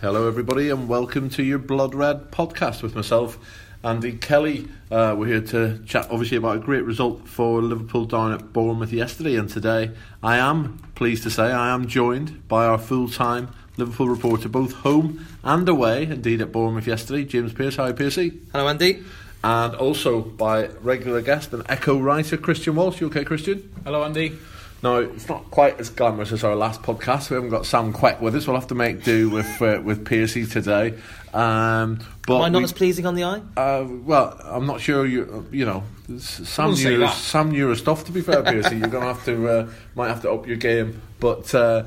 Hello, everybody, and welcome to your Blood Red podcast with myself, Andy Kelly. Uh, we're here to chat, obviously, about a great result for Liverpool down at Bournemouth yesterday, and today I am pleased to say I am joined by our full-time Liverpool reporter, both home and away, indeed at Bournemouth yesterday, James Pearce. Hi, Piercy. Hello, Andy. And also by regular guest and Echo writer Christian Walsh. You okay, Christian? Hello, Andy. No, it's not quite as glamorous as our last podcast. We haven't got Sam Quek with us. We'll have to make do with uh, with Piercy today. Um, but Am I not we, as pleasing on the eye? Uh, well, I'm not sure. You you know, Sam knew Sam knew stuff. To be fair, Piercy, you're gonna have to uh, might have to up your game. But uh,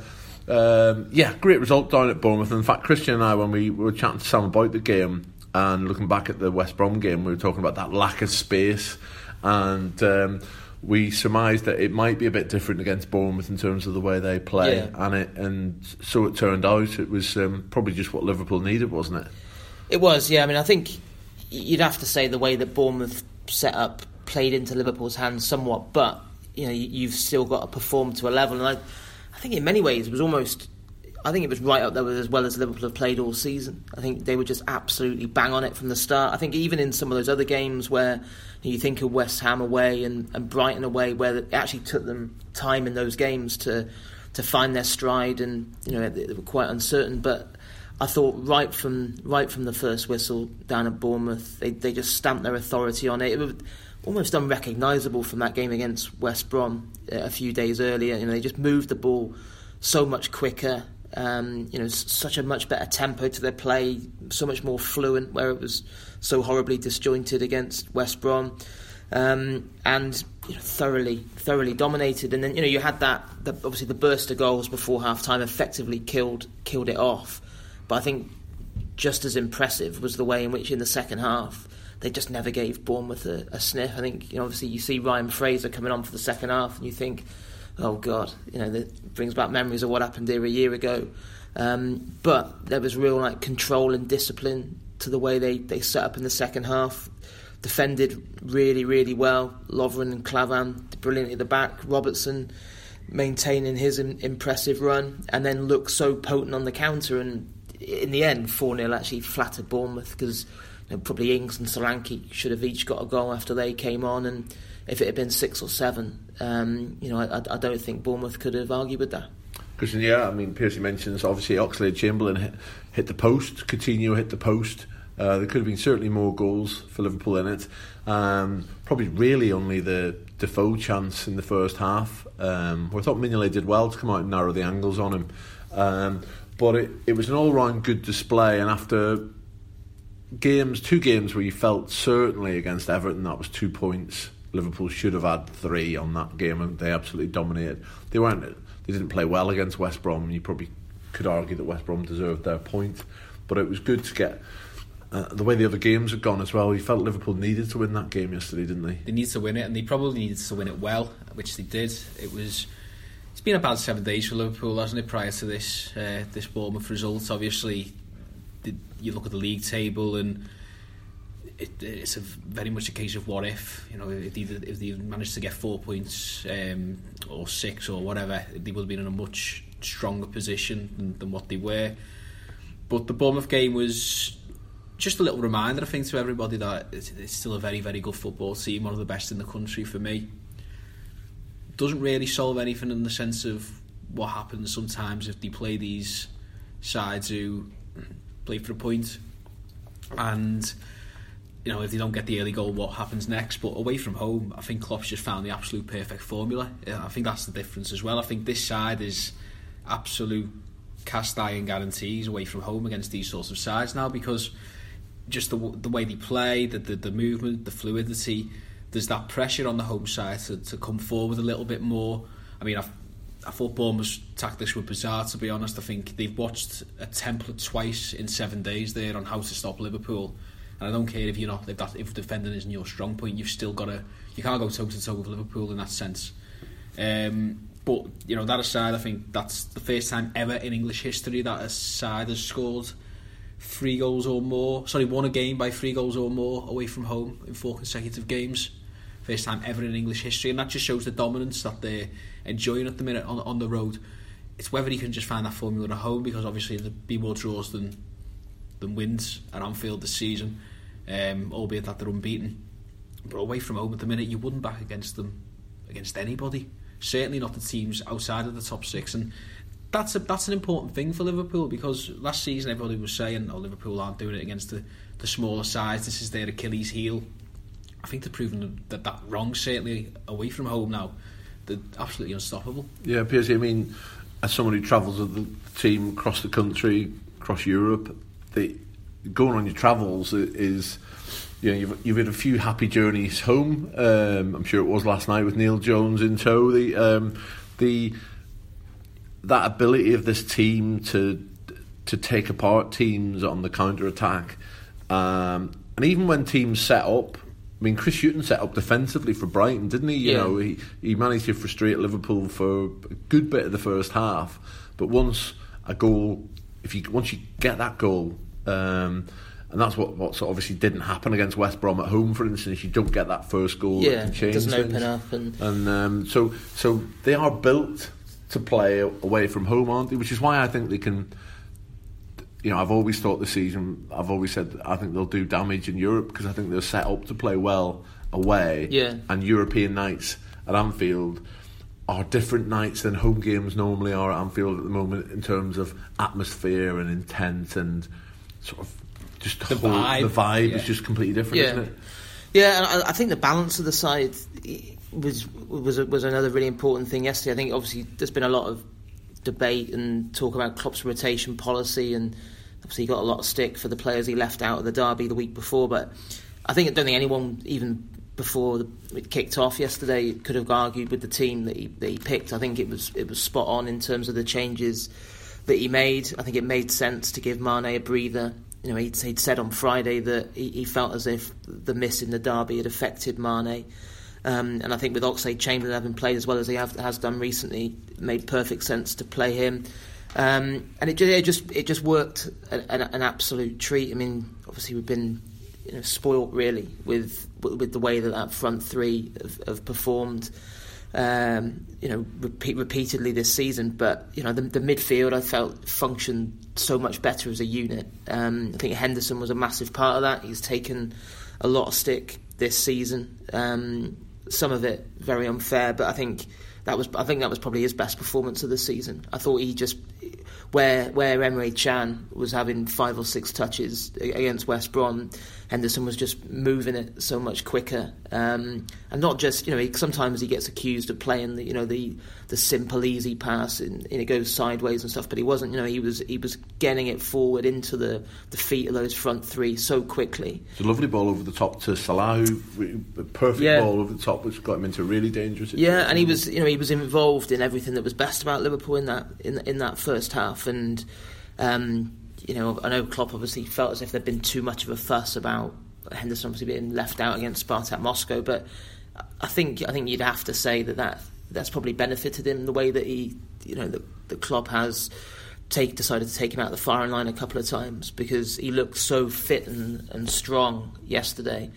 um, yeah, great result down at Bournemouth. In fact, Christian and I, when we were chatting to Sam about the game and looking back at the West Brom game, we were talking about that lack of space and. Um, we surmised that it might be a bit different against Bournemouth in terms of the way they play, yeah. and it and so it turned out it was um, probably just what Liverpool needed, wasn't it? It was, yeah. I mean, I think you'd have to say the way that Bournemouth set up played into Liverpool's hands somewhat, but you know you've still got to perform to a level, and I, I think in many ways it was almost. I think it was right up there with as well as Liverpool have played all season. I think they were just absolutely bang on it from the start. I think even in some of those other games where you think of West Ham away and, and Brighton away, where it actually took them time in those games to to find their stride, and you know they were quite uncertain. But I thought right from right from the first whistle down at Bournemouth, they they just stamped their authority on it. It was almost unrecognisable from that game against West Brom uh, a few days earlier. You know, they just moved the ball so much quicker. Um, you know, such a much better tempo to their play, so much more fluent. Where it was so horribly disjointed against West Brom, um, and you know, thoroughly, thoroughly dominated. And then you know you had that, the, obviously the burst of goals before half time effectively killed killed it off. But I think just as impressive was the way in which in the second half they just never gave Bournemouth a, a sniff. I think you know obviously you see Ryan Fraser coming on for the second half and you think, oh god, you know that brings back memories of what happened here a year ago. Um, but there was real like control and discipline to the way they, they set up in the second half. Defended really, really well. Lovren and Klavan brilliantly at the back. Robertson maintaining his in, impressive run, and then looked so potent on the counter. And in the end, 4 0 actually flattered Bournemouth because you know, probably Ings and Solanke should have each got a goal after they came on. And if it had been six or seven, um, you know, I, I don't think Bournemouth could have argued with that. Christian, yeah, I mean, Piercy mentions obviously Oxlade Chamberlain hit, hit the post, Coutinho hit the post. Uh, there could have been certainly more goals for Liverpool in it. Um, probably really only the Defoe chance in the first half. Um, I thought Mignolet did well to come out and narrow the angles on him. Um, but it, it was an all round good display, and after games, two games where you felt certainly against Everton that was two points. Liverpool should have had three on that game, and they absolutely dominated. They weren't. They didn't play well against West Brom. You probably could argue that West Brom deserved their point, but it was good to get uh, the way the other games had gone as well, you felt Liverpool needed to win that game yesterday, didn't they? They needed to win it, and they probably needed to win it well, which they did. It was. It's been about seven days for Liverpool, hasn't it? Prior to this, uh, this Bournemouth result, obviously, the, you look at the league table and. It, it's a very much a case of what if you know if they, if they managed to get four points um, or six or whatever they would have been in a much stronger position than, than what they were but the Bournemouth game was just a little reminder, I think, to everybody that it's, it's still a very, very good football team, one of the best in the country for me. Doesn't really solve anything in the sense of what happens sometimes if they play these sides who play for a point and you know if they don't get the early goal what happens next but away from home I think Klopp's just found the absolute perfect formula I think that's the difference as well I think this side is absolute cast iron guarantees away from home against these sorts of sides now because just the the way they play, the, the, the movement, the fluidity. There's that pressure on the home side to, to come forward a little bit more. I mean, I, I thought Bournemouth's tactics were bizarre, to be honest. I think they've watched a template twice in seven days there on how to stop Liverpool. And I don't care if you're not if that if defending isn't your strong point, you've still got to you can't go toe to toe with Liverpool in that sense. Um, but you know that aside, I think that's the first time ever in English history that a side has scored three goals or more. Sorry, won a game by three goals or more away from home in four consecutive games. First time ever in English history, and that just shows the dominance that they're enjoying at the minute on, on the road. it's whether he can just find that formula at home because obviously there'll be more draws than than wins at Anfield this season, um, albeit that they're unbeaten. But away from home at the minute, you wouldn't back against them against anybody. Certainly not the teams outside of the top six, and that's a that's an important thing for Liverpool because last season everybody was saying, "Oh, Liverpool aren't doing it against the the smaller sides. This is their Achilles heel." I think they're proving that that wrong. Certainly away from home now, they're absolutely unstoppable. Yeah, Piercy. I mean, as someone who travels with the team across the country, across Europe, the going on your travels is you know you've, you've had a few happy journeys home. Um, I'm sure it was last night with Neil Jones in tow. The um, the that ability of this team to to take apart teams on the counter attack, um, and even when teams set up. I mean, Chris Hughton set up defensively for Brighton, didn't he? You Yeah. know, he, he managed to frustrate Liverpool for a good bit of the first half. But once a goal, if you once you get that goal, um, and that's what what sort of obviously didn't happen against West Brom at home, for instance. You don't get that first goal. Yeah, it doesn't things. open up and- and um, so so they are built to play away from home, aren't they? Which is why I think they can. You know, I've always thought this season. I've always said I think they'll do damage in Europe because I think they're set up to play well away. Yeah. And European nights at Anfield are different nights than home games normally are at Anfield at the moment in terms of atmosphere and intent and sort of just The whole- vibe, The vibe yeah. is just completely different, Yeah. isn't it? Yeah, and I, I think the balance of the side was was was another really important thing yesterday. I think obviously there's been a lot of debate and talk about Klopp's rotation policy, and obviously he got a lot of stick for the players he left out of the derby the week before. But I think I don't think anyone even before it kicked off yesterday could have argued with the team that he, that he picked. I think it was it was spot on in terms of the changes that he made. I think it made sense to give Mane a breather. You know, he'd, he'd said on Friday that he, he felt as if the miss in the derby had affected Mane. Um, and I think with Oxlade Chamberlain having played as well as he have, has done recently, made perfect sense to play him. Um, and it, it just it just worked an, an, an absolute treat. I mean, obviously we've been you know, spoilt really with with the way that that front three have, have performed. Um, you know, repeat, repeatedly this season, but you know the, the midfield I felt functioned so much better as a unit. Um, I think Henderson was a massive part of that. He's taken a lot of stick this season. Um, some of it very unfair, but I think that was I think that was probably his best performance of the season. I thought he just where where Emre Can was having five or six touches against West Brom, Henderson was just moving it so much quicker, um, and not just you know he, sometimes he gets accused of playing the you know the the simple easy pass and, and it goes sideways and stuff, but he wasn't. You know he was he was getting it forward into the the feet of those front three so quickly. It's a lovely ball over the top to Salah, perfect Yeah. ball over the top, which got him into a really dangerous situation. Yeah, and he was, you know, he was involved in everything that was best about Liverpool in that in in that first half, and um, you know, I know Klopp obviously felt as if there'd been too much of a fuss about Henderson obviously being left out against Spartak Moscow, but I think I think you'd have to say that that that's probably benefited him the way that he, you know, the, the Klopp has take decided to take him out the firing line a couple of times because he looked so fit and, and strong yesterday.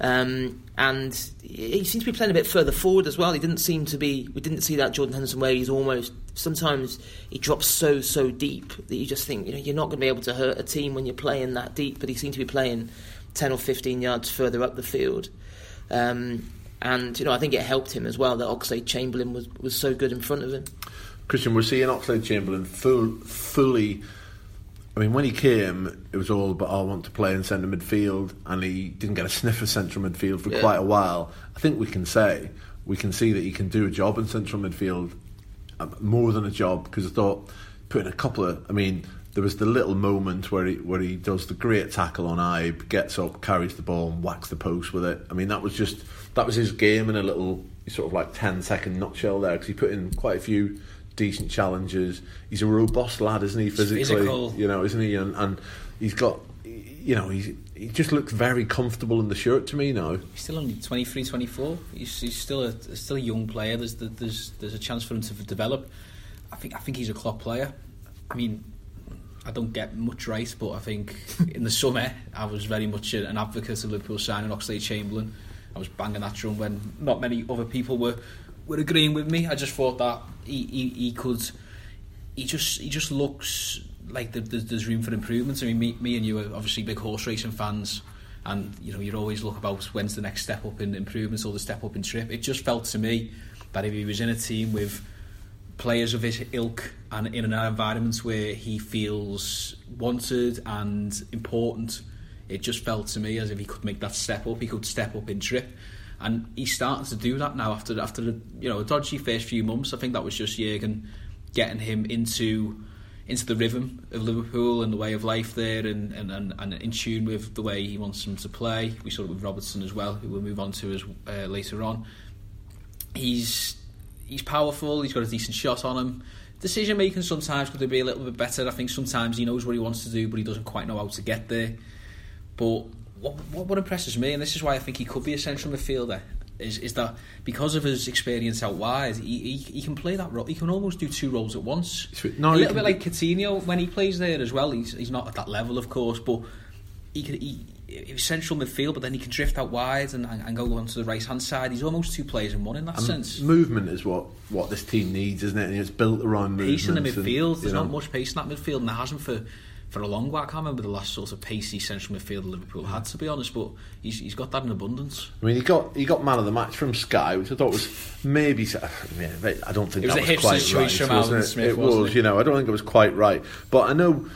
Um, and he seems to be playing a bit further forward as well. He didn't seem to be. We didn't see that Jordan Henderson where he's almost. Sometimes he drops so so deep that you just think you know you're not going to be able to hurt a team when you're playing that deep. But he seemed to be playing ten or fifteen yards further up the field. Um, and you know I think it helped him as well that Oxlade Chamberlain was was so good in front of him. Christian, we're seeing Oxlade Chamberlain full, fully. I mean, when he came, it was all about oh, I want to play in centre midfield, and he didn't get a sniff of central midfield for Yeah. quite a while. I think we can say we can see that he can do a job in central midfield, um, more than a job. Because I thought putting a couple of, I mean, there was the little moment where he where he does the great tackle on Ibe, gets up, carries the ball, and whacks the post with it. I mean, that was just that was his game in a little sort of like 10 second nutshell there because he put in quite a few decent challenges. He's a robust lad, isn't he? Physically, physical. you know, isn't he? And, and he's got, you know, he's he just looks very comfortable in the shirt to me now. He's still only 23, 24. He's, he's still a still a young player. There's there's there's a chance for him to develop. I think I think he's a Klopp player. I mean, I don't get much right, but I think in the summer I was very much an advocate of Liverpool signing Oxlade Chamberlain. I was banging that drum when not many other people were were agreeing with me. I just thought that he he, he could he just he just looks like there's, there's room for improvements. I mean, me, me and you are obviously big horse racing fans, and you know you'd always look about when's the next step up in improvements or the step up in trip. It just felt to me that if he was in a team with players of his ilk and in an environment where he feels wanted and important, it just felt to me as if he could make that step up. He could step up in trip. And he's starting to do that now after after the, you know a dodgy first few months. I think that was just Jurgen getting him into into the rhythm of Liverpool and the way of life there and, and, and, and in tune with the way he wants them to play. We saw it with Robertson as well, who we'll move on to as uh, later on. He's he's powerful, he's got a decent shot on him. Decision making sometimes could be a little bit better. I think sometimes he knows what he wants to do, but he doesn't quite know how to get there. But what, what, what impresses me, and this is why I think he could be a central midfielder, is, is that because of his experience out wide, he, he, he can play that role. He can almost do two roles at once. No, a little bit like Coutinho when he plays there as well. He's he's not at that level, of course, but he can. He, he's central midfield, but then he can drift out wide and, and, and go onto the right hand side. He's almost two players in one in that and sense. Movement is what, what this team needs, isn't it? And it's built around movement. Pace in the midfield. And, There's know. not much pace in that midfield, and there hasn't for for a long while. I can't remember the last sort of pacey central midfield Liverpool had, to be honest, but he's, he's got that in abundance. I mean, he got he got man of the match from Sky, which I thought was maybe. I, I don't think It was that a was quite hipster's right. from Alan it? Smith, It was, it? you know, I don't think it was quite right, but I know.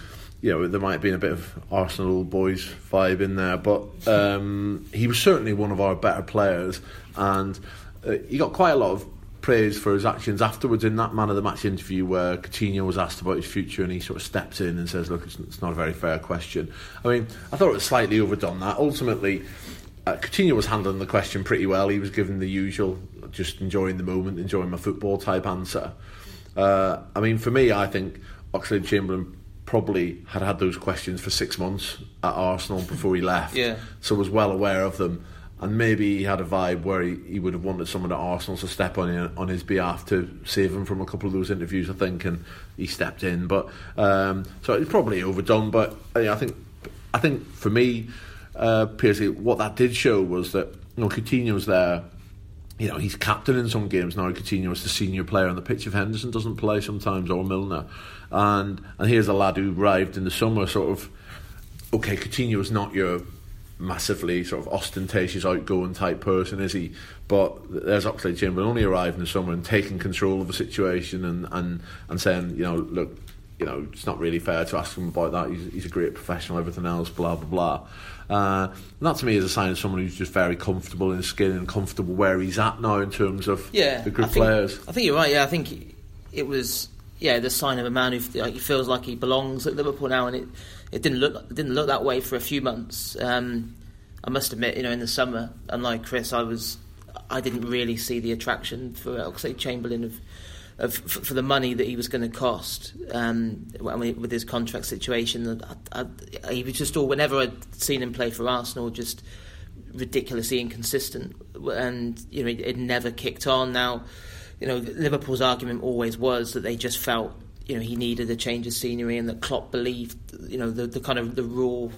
You know, there might have been a bit of Arsenal boys vibe in there, but um, he was certainly one of our better players, and uh, he got quite a lot of praise for his actions afterwards in that man of the match interview where Coutinho was asked about his future and he sort of steps in and says, "Look, it's, it's not a very fair question." I mean, I thought it was slightly overdone. That ultimately, uh, Coutinho was handling the question pretty well. He was given the usual, just enjoying the moment, enjoying my football type answer. Uh, I mean, for me, I think Oxlade Chamberlain probably had had those questions for six months at Arsenal before he left, Yeah. so was well aware of them. And maybe he had a vibe where he, he would have wanted someone at Arsenal to step on on his behalf to save him from a couple of those interviews, I think, and he stepped in. But um, so it's probably overdone. But uh, I think I think for me, uh, Piercy, what that did show was that you know Coutinho's there you know, he's captain in some games now. Coutinho is the senior player on the pitch. If Henderson doesn't play sometimes, or Milner, and and here's a lad who arrived in the summer, sort of. Okay, Coutinho is not your massively sort of ostentatious, outgoing type person, is he? But there's Oxlade Chamberlain only arrived in the summer and taking control of the situation and and and saying, you know, look, you know, it's not really fair to ask him about that. He's, he's a great professional, everything else, blah blah blah. Uh, and that to me is a sign of someone who's just very comfortable in his skin and comfortable where he's at now in terms of yeah, the good I think, players. I think you're right. Yeah, I think it was yeah the sign of a man who like, he feels like he belongs at Liverpool now, and it it didn't look it didn't look that way for a few months. Um, I must admit, you know, in the summer, unlike Chris, I was I didn't really see the attraction for Oxlade Chamberlain of. Of, for the money that he was going to cost um, with his contract situation, I, I, he was just all. Whenever I'd seen him play for Arsenal, just ridiculously inconsistent, and you know it, it never kicked on. Now, you know Liverpool's argument always was that they just felt you know he needed a change of scenery, and that Klopp believed you know the, the kind of the raw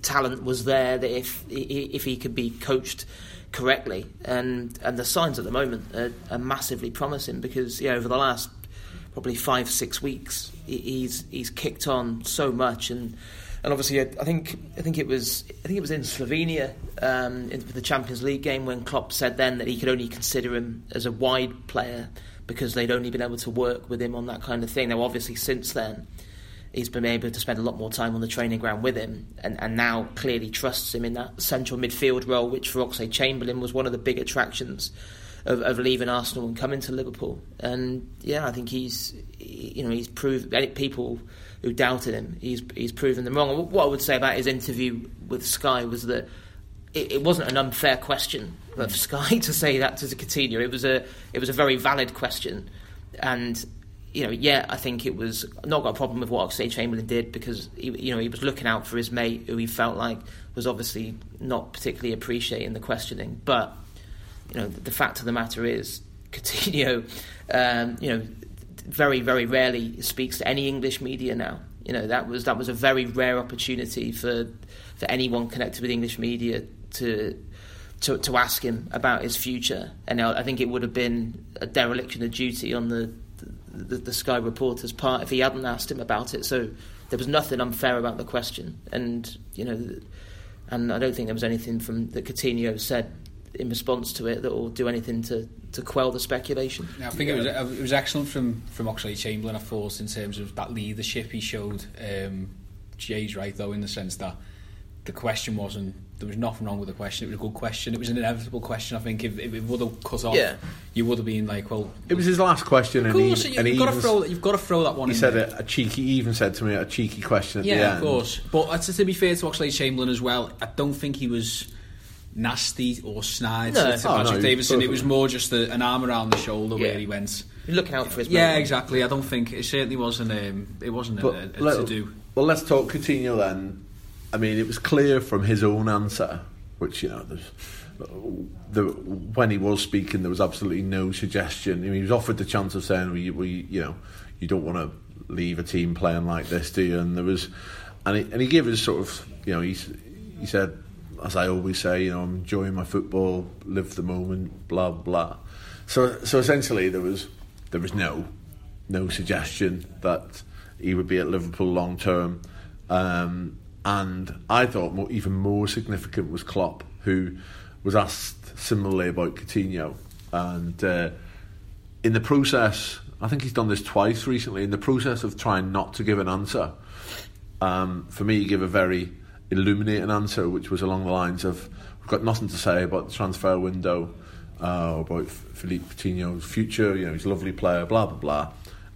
talent was there that if if he could be coached correctly, and and the signs at the moment are, are massively promising because know over the last probably five six weeks he's he's kicked on so much and and obviously I, I think I think it was I think it was in Slovenia um, in the Champions League game when Klopp said then that he could only consider him as a wide player because they'd only been able to work with him on that kind of thing. Now obviously since then he's been able to spend a lot more time on the training ground with him and, and now clearly trusts him in that central midfield role which for Oxlade Chamberlain was one of the big attractions of, of leaving Arsenal and coming to Liverpool. And yeah I think he's you know he's proved people who doubted him he's he's proven them wrong. What I would say about his interview with Sky was that it, it wasn't an unfair question of Sky to say that to Coutinho. It was a it was a very valid question. And you know, yeah, I think it was not got a problem with what Oxlade Chamberlain did because he, you know he was looking out for his mate who he felt like was obviously not particularly appreciating the questioning. But you know, the, the fact of the matter is, Coutinho, um, you know, very very rarely speaks to any English media now. You know, that was that was a very rare opportunity for for anyone connected with English media to to, to ask him about his future. And I think it would have been a dereliction of duty on the the, the Sky reporter's part if he hadn't asked him about it. So there was nothing unfair about the question, and you know, and I don't think there was anything from that Coutinho said in response to it that will do anything to, to quell the speculation. Yeah, I think it was it was excellent from from Oxlade Chamberlain, of course, in terms of that leadership he showed. Um, Jay's right though, in the sense that the question wasn't there was nothing wrong with the question. It was a good question. It was an inevitable question. I think if, if it would have cut off, yeah. you would have been like, well. It was his last question, of course, and, he, you've, got to throw, you've got to throw that one. He said a, a, cheeky. He even said to me a cheeky question at yeah, the end. of course. But uh, to, to be fair to Oxlade Chamberlain as well, I don't think he was nasty or snide no. to, oh, Patrick no, Davison. It was more just a, an arm around the shoulder yeah. where he went. looking out for his. Yeah, exactly. I don't think it certainly wasn't. Um, it wasn't but a, a, let, to do. Well, let's talk Coutinho then. I mean, it was clear from his own answer, which you know, the, when he was speaking, there was absolutely no suggestion. I mean, he was offered the chance of saying, "We, we you know, you don't want to leave a team playing like this, do you?" And there was, and he, and he gave his sort of, you know, he he said, as I always say, you know, I'm enjoying my football, live the moment, blah blah. So, so essentially, there was there was no no suggestion that he would be at Liverpool long term. Um, and I thought more, even more significant was Klopp, who was asked similarly about Coutinho. And uh, in the process, I think he's done this twice recently, in the process of trying not to give an answer, um, for me, he gave a very illuminating answer, which was along the lines of, we've got nothing to say about the transfer window, uh, about Philippe Coutinho's future, you know, he's a lovely player, blah, blah, blah.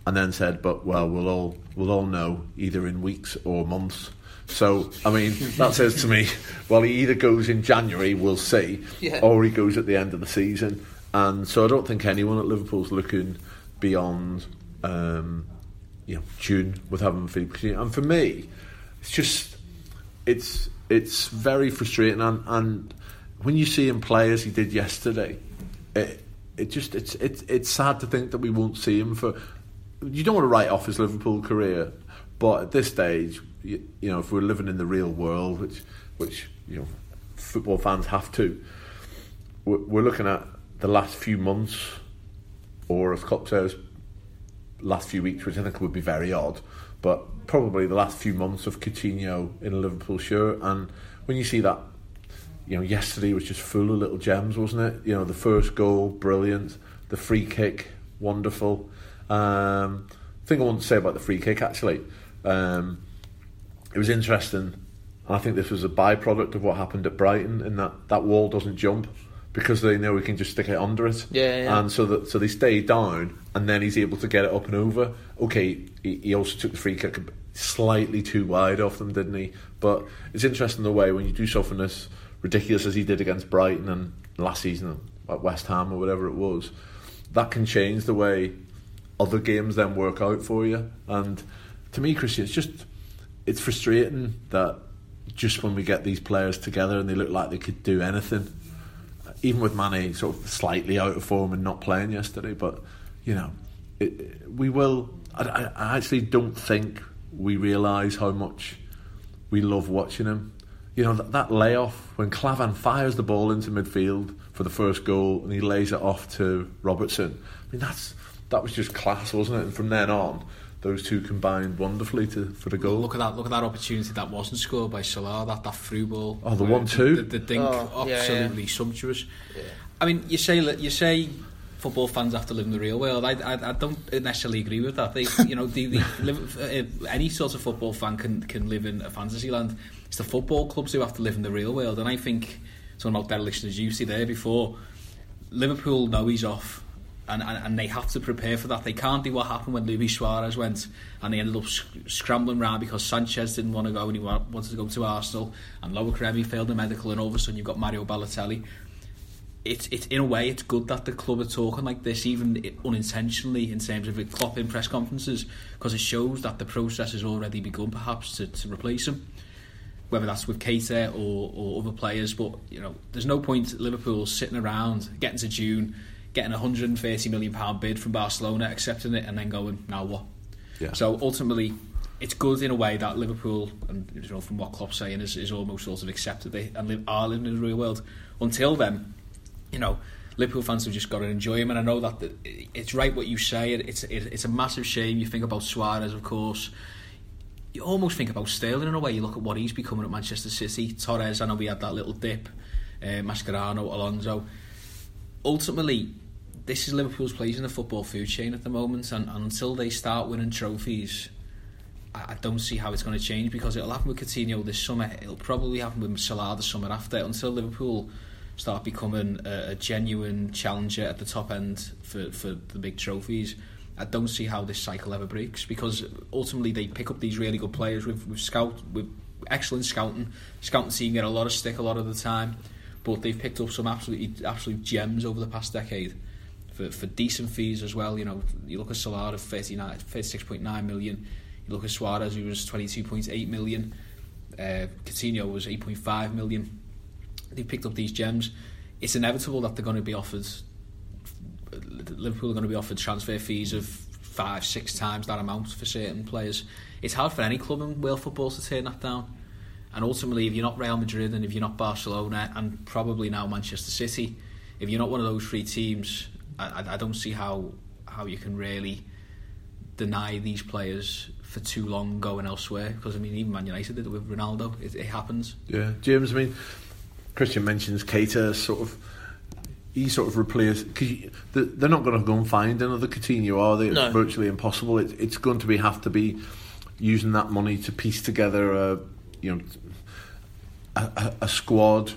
And then said, but, well, we'll all, we'll all know either in weeks or months so, I mean, that says to me, well, he either goes in January, we'll see, yeah. or he goes at the end of the season. And so I don't think anyone at Liverpool's looking beyond, um, you know, June with having a Philippe And for me, it's just, it's it's very frustrating. And, and when you see him play as he did yesterday, it, it just it's it's it's sad to think that we won't see him for. You don't want to write off his Liverpool career, but at this stage, you, you know, if we're living in the real world, which which you know, football fans have to, we're, we're looking at the last few months, or as Klopp says, last few weeks, which I think would be very odd, but probably the last few months of Coutinho in a Liverpool shirt. And when you see that, you know, yesterday was just full of little gems, wasn't it? You know, the first goal, brilliant. The free kick, wonderful. Um, thing I want to say about the free kick actually. Um, it was interesting. I think this was a byproduct of what happened at Brighton, in that that wall doesn't jump because they know we can just stick it under it. Yeah, yeah. And so that so they stay down, and then he's able to get it up and over. Okay, he, he also took the free kick slightly too wide off them, didn't he? But it's interesting the way when you do something as ridiculous as he did against Brighton and last season at West Ham or whatever it was, that can change the way other games then work out for you. And to me, Christian, it's just it's frustrating that just when we get these players together and they look like they could do anything, even with Mane sort of slightly out of form and not playing yesterday, but you know, it, we will. I, I actually don't think we realise how much we love watching him. You know, that, that layoff when Klavan fires the ball into midfield for the first goal and he lays it off to Robertson. I mean, that's that was just class, wasn't it? And from then on, those two combined wonderfully to for the goal. Look at that! Look at that opportunity that wasn't scored by Salah. That that through ball. Oh, the one two. The, the, the dink, oh, absolutely yeah, yeah. sumptuous. Yeah. I mean, you say you say football fans have to live in the real world. I, I, I don't necessarily agree with that. They, you know, the, the live, uh, any sort of football fan can can live in a fantasy land. It's the football clubs who have to live in the real world, and I think something about dereliction as you see there before. Liverpool know he's off and, and, and they have to prepare for that. They can't do what happened when Luis Suarez went and they ended up sc- scrambling around because Sanchez didn't want to go and he wa- wanted to go to Arsenal and Lower Loic failed the medical and all of a sudden you've got Mario Balotelli. It's, it's in a way it's good that the club are talking like this even unintentionally in terms of it Klopp in press conferences because it shows that the process has already begun perhaps to, to replace him whether that's with Keita or, or other players but you know there's no point Liverpool sitting around getting to June getting a 130 million pound bid from Barcelona, accepting it, and then going, now what? Yeah. So ultimately, it's good in a way that Liverpool, and you know, from what Klopp's saying, is, is almost sort of accepted they and live, are living in the real world. Until then, you know, Liverpool fans have just got to enjoy him, and I know that it's right what you say. It's it's a massive shame. You think about Suarez, of course. You almost think about Sterling in a way. You look at what he's becoming at Manchester City. Torres, I know we had that little dip. Uh, Mascherano, Alonso. Ultimately, this is Liverpool's place in the football food chain at the moment, and, and until they start winning trophies, I, I don't see how it's going to change because it'll happen with Coutinho this summer. It'll probably happen with Salah the summer after. Until Liverpool start becoming a, a genuine challenger at the top end for, for the big trophies, I don't see how this cycle ever breaks because ultimately they pick up these really good players with, with scout with excellent scouting. Scouting team get a lot of stick a lot of the time, but they've picked up some absolutely absolute gems over the past decade for, for decent fees as well. You know, you look at Salah of 39, 36.9 million. You look at Suarez who was 22.8 million. Uh, Coutinho was 8.5 million they picked up these gems. It's inevitable that they're going to be offered. Liverpool are going to be offered transfer fees of five, six times that amount for certain players. It's hard for any club in world football to turn that down. And ultimately, if you're not Real Madrid and if you're not Barcelona and probably now Manchester City, if you're not one of those three teams, I, I don't see how how you can really deny these players for too long going elsewhere. Because I mean, even Man United did it with Ronaldo. It, it happens. Yeah, James. I mean, Christian mentions Keita sort of he sort of replaced because they're not going to go and find another Coutinho, are they? It's virtually impossible. It, it's going to be have to be using that money to piece together a you know a, a squad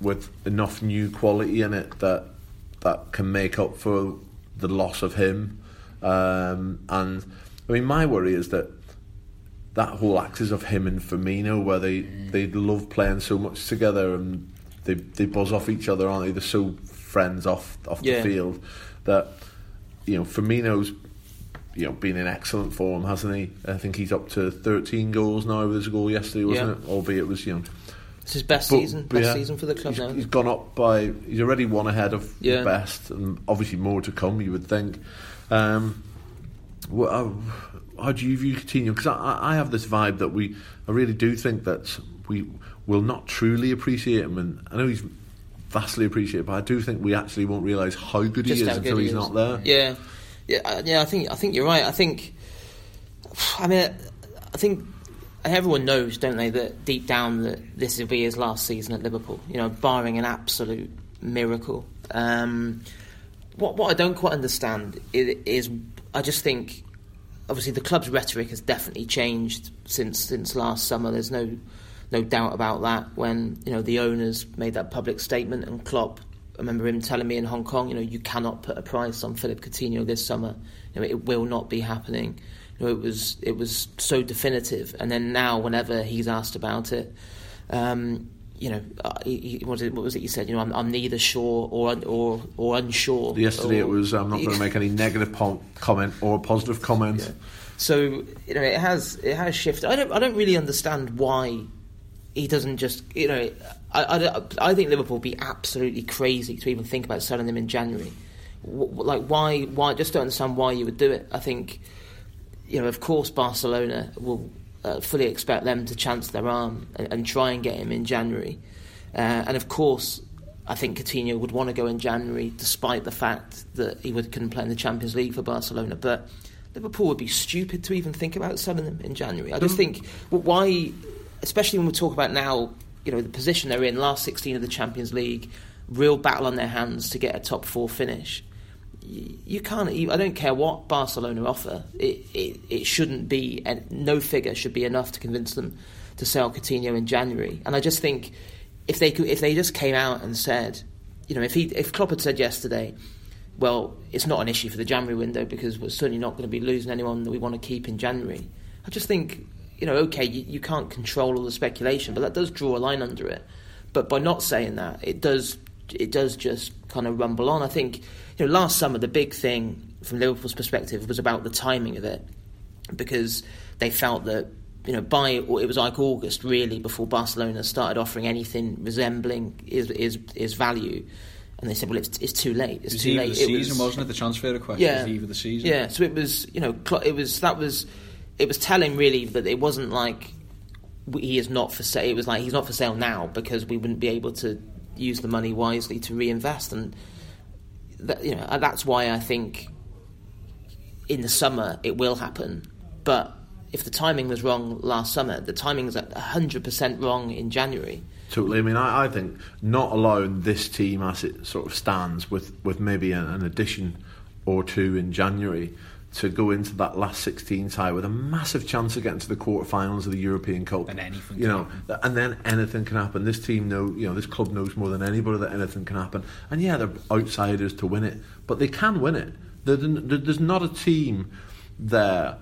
with enough new quality in it that that can make up for the loss of him. Um, and I mean, my worry is that that whole axis of him and Firmino, where they mm. they love playing so much together and they they buzz off each other, aren't they? They're so friends off off yeah. the field that you know Firmino's you know been in excellent form, hasn't he? I think he's up to 13 goals now. There was a goal yesterday, wasn't yeah. it? Albeit it was you know. It's his best but, season, best yeah, season for the club he's, now. He's gone up by. He's already one ahead of yeah. the best, and obviously more to come. You would think. Um, well, uh, how do you view Coutinho? Because I, I have this vibe that we, I really do think that we will not truly appreciate him, and I know he's vastly appreciated, but I do think we actually won't realise how good Just he is until he's is. not there. Yeah, yeah, yeah. I think I think you're right. I think, I mean, I think everyone knows, don't they, that deep down that this will be his last season at Liverpool. You know, barring an absolute miracle. Um, what what I don't quite understand is, is I just think obviously the club's rhetoric has definitely changed since since last summer. There's no no doubt about that. When you know the owners made that public statement and Klopp, I remember him telling me in Hong Kong, you know, you cannot put a price on Philip Coutinho this summer. You know, it will not be happening. You know, it was it was so definitive. And then now, whenever he's asked about it. Um, you know, uh, he, what, was it, what was it you said? You know, I'm, I'm neither sure or or or unsure. Yesterday or, it was I'm not going to make any negative po- comment or positive comment. Yeah. So you know, it has it has shifted. I don't I don't really understand why he doesn't just you know. I, I, I think Liverpool would be absolutely crazy to even think about selling them in January. Like why why just don't understand why you would do it. I think you know, of course, Barcelona will uh, fully expect them to chance their arm and, and try and get him in January. Uh, and of course, I think Coutinho would want to go in January, despite the fact that he would, couldn't play in the Champions League for Barcelona. But Liverpool would be stupid to even think about selling them in January. I just think well, why, especially when we talk about now, you know, the position they're in, last 16 of the Champions League, real battle on their hands to get a top four finish you can't. I don't care what Barcelona offer. It, it, it shouldn't be. No figure should be enough to convince them to sell Coutinho in January. And I just think if they could, if they just came out and said, you know, if he if Klopp had said yesterday, well, it's not an issue for the January window because we're certainly not going to be losing anyone that we want to keep in January. I just think, you know, okay, you, you can't control all the speculation, but that does draw a line under it. But by not saying that, it does it does just kind of rumble on. I think you know last summer the big thing from Liverpool's perspective was about the timing of it because they felt that you know by it was like August really before Barcelona started offering anything resembling his his, his value. And they said, "Well, it's, it's too late. It's it too late." The season, was, not it? The transfer request yeah, was the season. Yeah, so it was. You know, it was that was it was telling really that it wasn't like he is not for sale. It was like he's not for sale now because we wouldn't be able to use the money wisely to reinvest. And that, you know that's why I think in the summer it will happen. But if the timing was wrong last summer, the timing is hundred percent wrong in January. Totally. I mean, I, I, think not alone this team as it sort of stands, with with maybe an, an addition or two in January, to go into that last 16 tie with a massive chance of getting to the quarterfinals of the European Cup. And anything, you know, happen. and then anything can happen. This team know, you know, this club knows more than anybody that anything can happen. And yeah, they're outsiders to win it, but they can win it. There's not a team there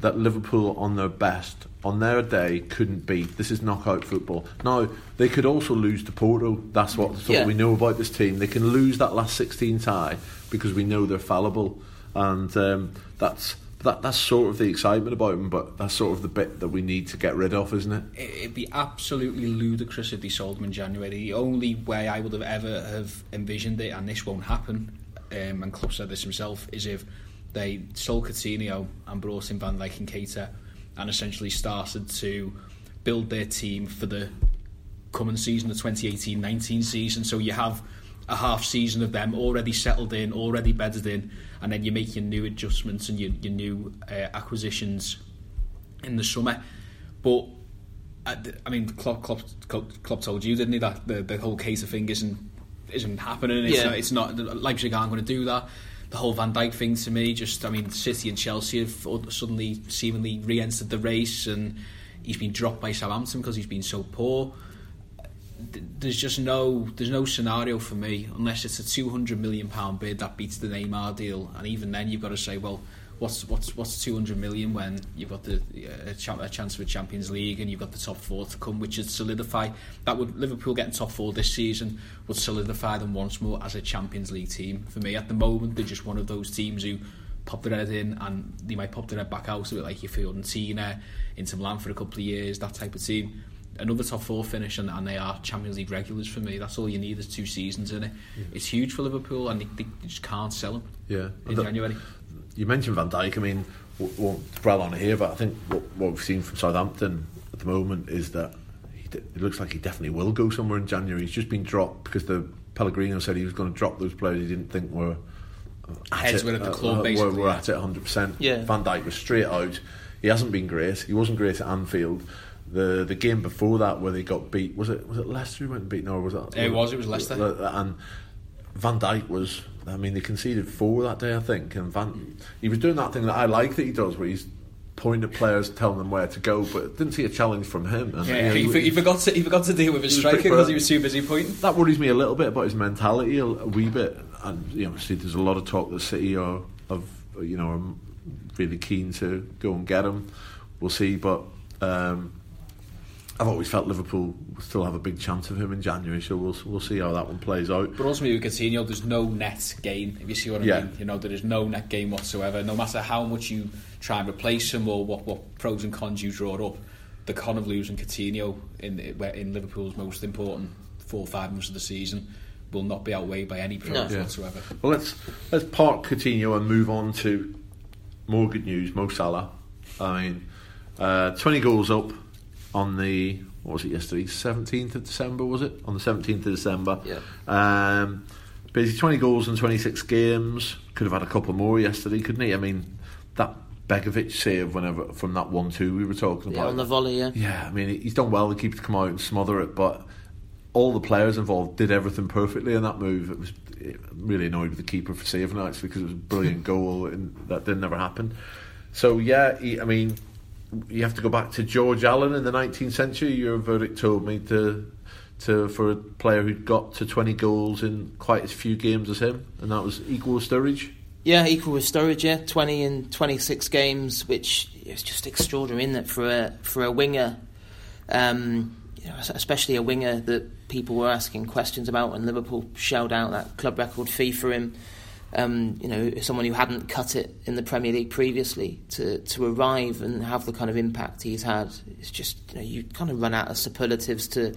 that Liverpool on their best on their day couldn't beat. This is knockout football. Now they could also lose to Porto. That's what, that's yeah. what we know about this team. They can lose that last 16 tie because we know they're fallible and um, that's that that's sort of the excitement about him, but that's sort of the bit that we need to get rid of, isn't it? It'd be absolutely ludicrous if they sold him in January. The only way I would have ever have envisioned it, and this won't happen, um, and Klopp said this himself, is if they sold Coutinho and brought in Van Dijk and Keita, and essentially started to build their team for the coming season, the 2018-19 season. So you have a half season of them already settled in, already bedded in, and then you make your new adjustments and your, your new uh, acquisitions in the summer. But uh, I mean, Klopp, Klopp, Klopp, told you, didn't he, that the, the whole Keita thing isn't isn't happening. It's, yeah. uh, it's not Leipzig aren't going to do that. The whole Van Dijk thing to me, just I mean, City and Chelsea have suddenly seemingly re-entered the race, and he's been dropped by Southampton because he's been so poor there's just no there's no scenario for me unless it's a 200 million pound bid that beats the Neymar deal. And even then you've got to say well what's what's what's 200 million when you've got the a, chance for Champions League and you've got the top 4 to come which would solidify that would Liverpool getting top 4 this season would solidify them once more as a Champions League team. For me at the moment they're just one of those teams who pop their head in and they might pop their head back out a bit like your Fiorentina Inter Milan for a couple of years that type of team another top four finish and, and they are Champions League regulars for me. That's all you need There's two seasons in it. Yeah. It's huge for Liverpool and they, they just can't sell them. Yeah, in the, January. You mentioned Van Dijk. I mean, we won't dwell on it here, but I think what, what we've seen from Southampton at the moment is that he, it looks like he definitely will go somewhere in January. He's just been dropped because the Pellegrino said he was going to drop those players he didn't think were. Heads were at the club, uh, basically. Were, were at it 100%. Yeah. Van Dijk was straight out. He hasn't been great. He wasn't great at Anfield the the game before that where they got beat was it was it Leicester who went and beat or was it? It was it was Leicester. And Van Dijk was I mean they conceded four that day I think and Van he was doing that thing that I like that he does where he's pointing at players telling them where to go but didn't see a challenge from him and, yeah, you know, he, he, forgot to he forgot to deal with his striker because he was too busy pointing. That worries me a little bit about his mentality a, a wee bit and you know see there's a lot of talk that City are of you know are really keen to go and get him. We'll see but um, I've always felt Liverpool still have a big chance of him in January, so we'll we'll see how that one plays out. But ultimately with Coutinho, there's no net gain. If you see what I yeah. mean, you know there is no net gain whatsoever. No matter how much you try and replace him or what, what pros and cons you draw up, the con of losing Coutinho in in Liverpool's most important four or five months of the season will not be outweighed by any pros no. yeah. whatsoever. Well, let's let's park Coutinho and move on to more good news. Mo Salah, I mean, uh, 20 goals up on the what was it yesterday? Seventeenth of December was it? On the seventeenth of December. Yeah. Um, basically, twenty goals in twenty six games. Could have had a couple more yesterday, couldn't he? I mean, that Begovic save whenever from that one two we were talking yeah, about on the volley. Yeah. Yeah. I mean, he's done well to keep to come out and smother it, but all the players involved did everything perfectly in that move. It was it really annoyed with the keeper for saving it because it was a brilliant goal and that didn't ever happen. So yeah, he, I mean you have to go back to George Allan in the 19th century. Your verdict told me to to for a player who'd got to 20 goals in quite as few games as him, and that was equal with Sturridge. Yeah, equal with Sturridge. Yeah, 20 in 26 games, which is just extraordinary, it, for a for a winger, um, you know, especially a winger that people were asking questions about when Liverpool shelled out that club record fee for him um, you know, someone who hadn't cut it in the Premier League previously to, to arrive and have the kind of impact he's had. It's just you, know, you kind of run out of superlatives to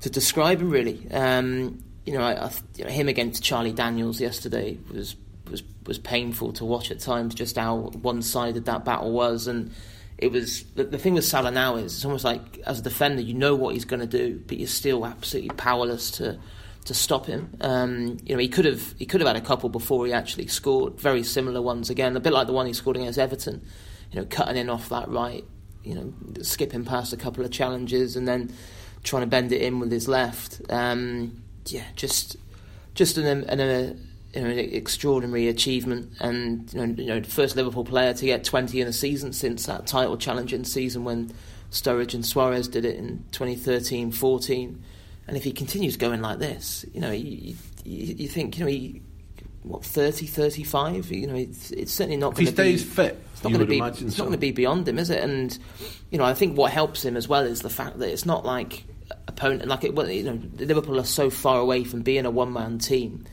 to describe him really. Um, you know, I, I, you know, him against Charlie Daniels yesterday was was was painful to watch at times. Just how one sided that battle was, and it was the, the thing with Salah now is it's almost like as a defender you know what he's going to do, but you're still absolutely powerless to to stop him. Um, you know, he could have he could have had a couple before he actually scored. Very similar ones again, a bit like the one he scored against Everton. You know, cutting in off that right. You know, skipping past a couple of challenges and then trying to bend it in with his left. Um, yeah, just just an, an, a, you know, an extraordinary achievement, and you know, you know, first Liverpool player to get 20 in a season since that title challenging season when Sturridge and Suarez did it in 2013-14. And if he continues going like this, you know, you, you, you think, you know, he, what 30, 35? You know, it's, it's certainly not. If he stays fit, it's not going to be. It's so. not going to be beyond him, is it? And you know, I think what helps him as well is the fact that it's not like opponent like it. Well, you know, Liverpool are so far away from being a one-man team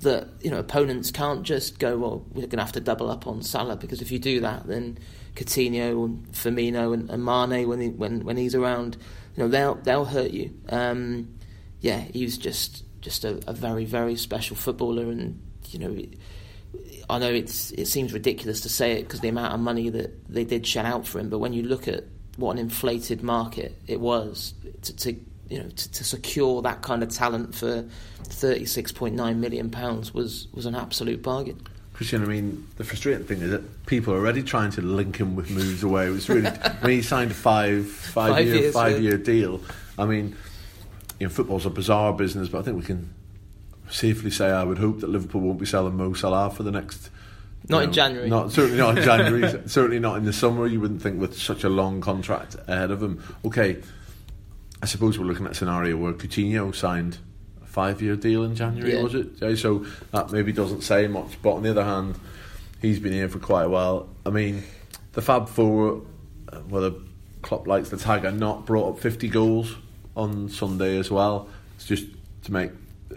that you know opponents can't just go. Well, we're going to have to double up on Salah because if you do that, then Coutinho and Firmino and, and Mane when he, when when he's around, you know, they'll they'll hurt you. Um, yeah, he was just just a, a very very special footballer, and you know. I know it's it seems ridiculous to say it because the amount of money that they did shell out for him, but when you look at what an inflated market it was to, to you know to, to, secure that kind of talent for 36.9 million pounds was was an absolute bargain. Christian, I mean, the frustrating thing is that people are already trying to link him with moves away. It was really when he signed a five five, five year years, five yeah. year deal. I mean, you know, football's a bizarre business, but I think we can safely say I would hope that Liverpool won't be selling Mo Salah for the next. Not know, in January. Not certainly not in January. certainly not in the summer. You wouldn't think with such a long contract ahead of him. Okay, I suppose we're looking at a scenario where Coutinho signed a five-year deal in January, yeah. was it? So that maybe doesn't say much. But on the other hand, he's been here for quite a while. I mean, the Fab Four, uh, whether Klopp likes the tag or not, brought up 50 goals on Sunday as well. It's just to make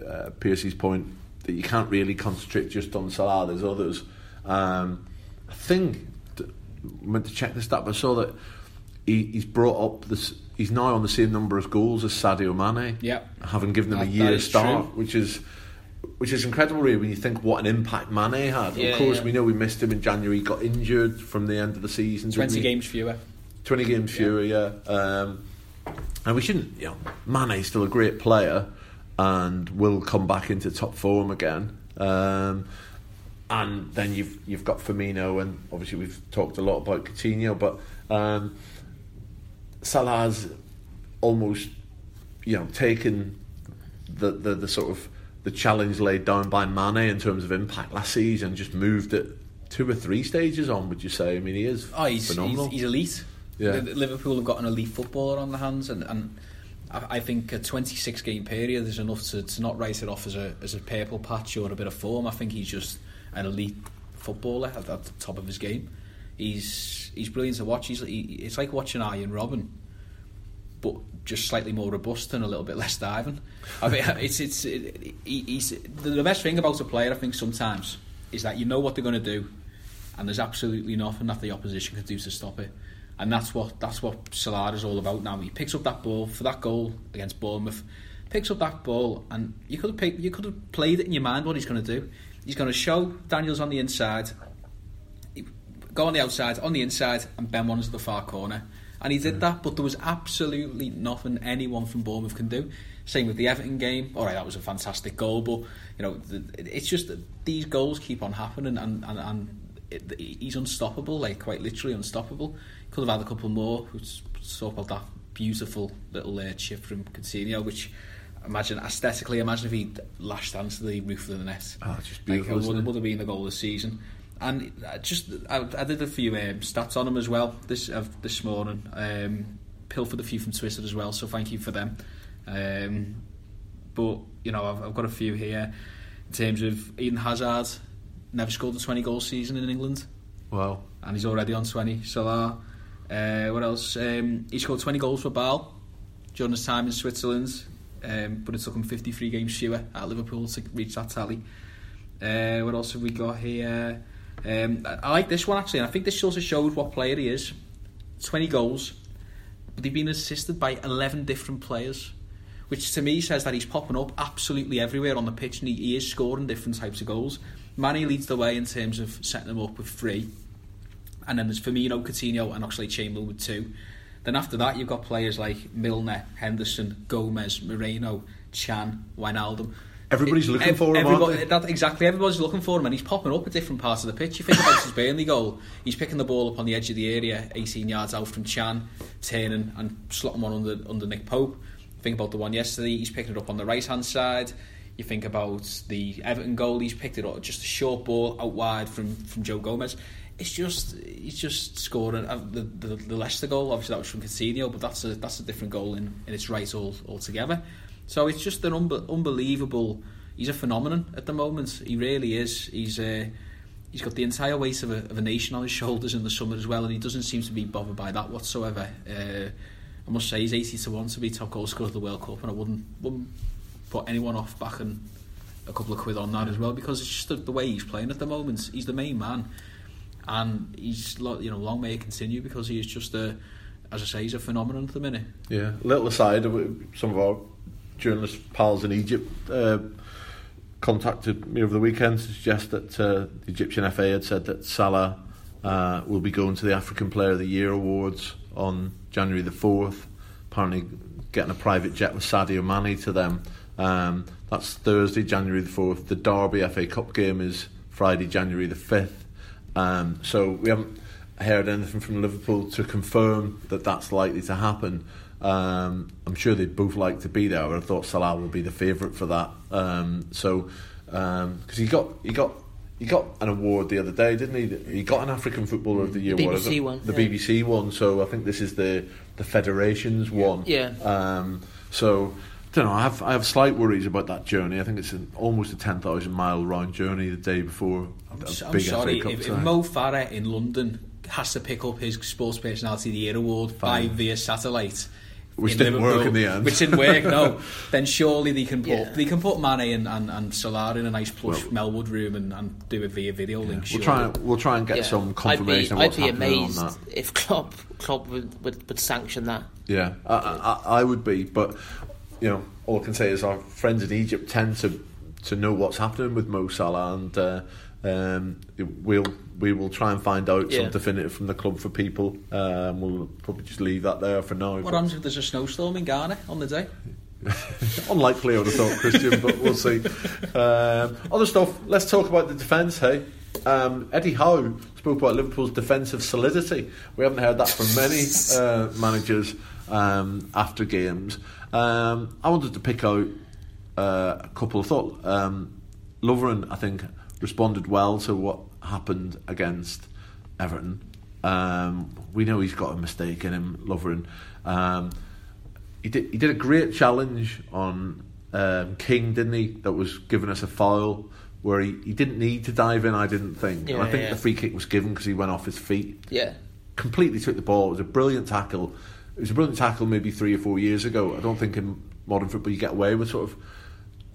uh, Piercy's point that you can't really concentrate just on Salah. There's others. Um, I think I meant to check this stat, but I saw that he, he's brought up this he's now on the same number of goals as Sadio Mane. Yeah, having given them that, a year start, true. which is which is incredible, really, when you think what an impact Mane had. Yeah, of course, yeah. we know we missed him in January. He got injured from the end of the season. Twenty games fewer. Twenty games fewer, yeah. yeah. Um, and we shouldn't, you know, Mane's still a great player and will come back into top form again. Um, and then you've you've got Firmino, and obviously we've talked a lot about Coutinho, but um, Salah's almost, you know, taken the, the, the sort of the challenge laid down by Mane in terms of impact last season, just moved it two or three stages on. Would you say? I mean, he is oh, he's, phenomenal. He's, he's elite. Yeah. Liverpool have got an elite footballer on the hands, and, and I think a 26 game period is enough to, to not write it off as a as a purple patch or a bit of form. I think he's just an elite footballer at, at the top of his game. He's he's brilliant to watch. He's he, it's like watching Arjen Robben, but just slightly more robust and a little bit less diving. I mean, it's it's it, he's the best thing about a player. I think sometimes is that you know what they're going to do, and there's absolutely nothing that the opposition can do to stop it. And that's what that's what Salah is all about now. He picks up that ball for that goal against Bournemouth. Picks up that ball, and you could have picked, you could have played it in your mind what he's going to do. He's going to show Daniels on the inside, go on the outside, on the inside, and Ben one's at the far corner. And he did mm. that, but there was absolutely nothing anyone from Bournemouth can do. Same with the Everton game. All right, that was a fantastic goal, but you know, it's just that these goals keep on happening, and and, and it, he's unstoppable, like quite literally unstoppable. Could have had a couple more. Which saw about that beautiful little uh, chip from Coutinho, which imagine aesthetically, imagine if he lashed onto the roof of the net. Oh, just beautiful. Like, would, would have been the goal of the season and just I, I did a few um, stats on him as well this uh, this morning. Um, pilfered a few from Twitter as well, so thank you for them. Um, but you know, I've, I've got a few here in terms of Eden Hazard never scored a 20 goal season in England. Wow. And he's already on 20. Salah. Uh, what else? Um, he scored 20 goals for Bâle during his time in Switzerland, um, but it took him 53 games fewer at Liverpool to reach that tally. Uh, what else have we got here? Um, I like this one actually, and I think this also shows what player he is. 20 goals, but they've been assisted by 11 different players, which to me says that he's popping up absolutely everywhere on the pitch and he, he is scoring different types of goals. Mane leads the way in terms of setting them up with three, and then there's Firmino, Coutinho, and Oxlade Chamberlain with two. Then after that, you've got players like Milner, Henderson, Gomez, Moreno, Can, Wijnaldum. Everybody's looking for him, everybody- aren't they? that, exactly, everybody's looking for him, and he's popping up at different parts of the pitch. You think about his Burnley goal, he's picking the ball up on the edge of the area, 18 yards out from Can, turning and slotting one under, under Nick Pope. Think about the one yesterday, he's picking it up on the right hand side. You think about the Everton goal, he's picked it up, just a short ball out wide from, from Joe Gomez. It's just he's just scoring uh, the, the the Leicester goal. Obviously, that was from Coutinho, but that's a that's a different goal in, in its right all altogether. So it's just an unbe- unbelievable. He's a phenomenon at the moment. He really is. He's uh, he's got the entire weight of a, of a nation on his shoulders in the summer as well, and he doesn't seem to be bothered by that whatsoever. Uh, I must say he's eighty to one to be top goal scorer of the World Cup, and I wouldn't wouldn't put anyone off backing a couple of quid on that as well because it's just the, the way he's playing at the moment. He's the main man, and he's you know long may it continue because he is just a as I say he's a phenomenon at the minute. Yeah, little aside, some of our journalist pals in Egypt uh, contacted me over the weekend to suggest that uh, the Egyptian FA had said that Salah uh, will be going to the African Player of the Year awards on January the 4th. Apparently, getting a private jet with Sadio Mane to them. Um, that's Thursday, January the 4th. The Derby FA Cup game is Friday, January the 5th. Um, so we haven't heard anything from Liverpool to confirm that that's likely to happen. Um, I'm sure they'd both like to be there. I would have thought Salah would be the favourite for that. Um, so because he got he got he got an award the other day, didn't he? He got an African Footballer of the Year. The BBC whatever. one, the yeah. BBC one. So I think this is the the federation's one. Yeah. Um, so. I don't know. I have I have slight worries about that journey. I think it's an, almost a ten thousand mile round journey the day before a, a I'm big sorry FA Cup if, if. Mo Farah in London has to pick up his Sports Personality of the Year award by via satellite. Which didn't work in the end. Which didn't work, no. Then surely they can put Yeah. they can put Mane and, and, and Salah in a nice plush Well- Melwood room and, and do it via video link. We'll try. and- We'll try and get Yeah. some confirmation I'd of be, what's I'd be happening amazed on that. if Klopp, Klopp would, would, would sanction that. Yeah, I, I, I would be, but you know, all I can say is our friends in Egypt tend to to know what's happening with Mo Salah, and uh, um, we'll we will try and find out Yeah. some definitive from the club for people. Um, we'll probably just leave that there for now. What happens if there's a snowstorm in Ghana on the day? Unlikely, I would have thought, Christian, but we'll see. Um, other stuff. Let's talk about the defence. Hey, um, Eddie Howe spoke about Liverpool's defensive solidity. We haven't heard that from many uh, managers um, after games. Um, I wanted to pick out uh, a couple of thoughts. Um, Lovren, I think, responded well to what happened against Everton. Um, we know he's got a mistake in him, Lovren. Um, he did he did a great challenge on um, King, didn't he? That was giving us a foul where he, he didn't need to dive in. I didn't think, and I think yeah. the free kick was given because he went off his feet. Yeah. Completely took the ball. It was a brilliant tackle. It was a brilliant tackle maybe three or four years ago. I don't think in modern football you get away with sort of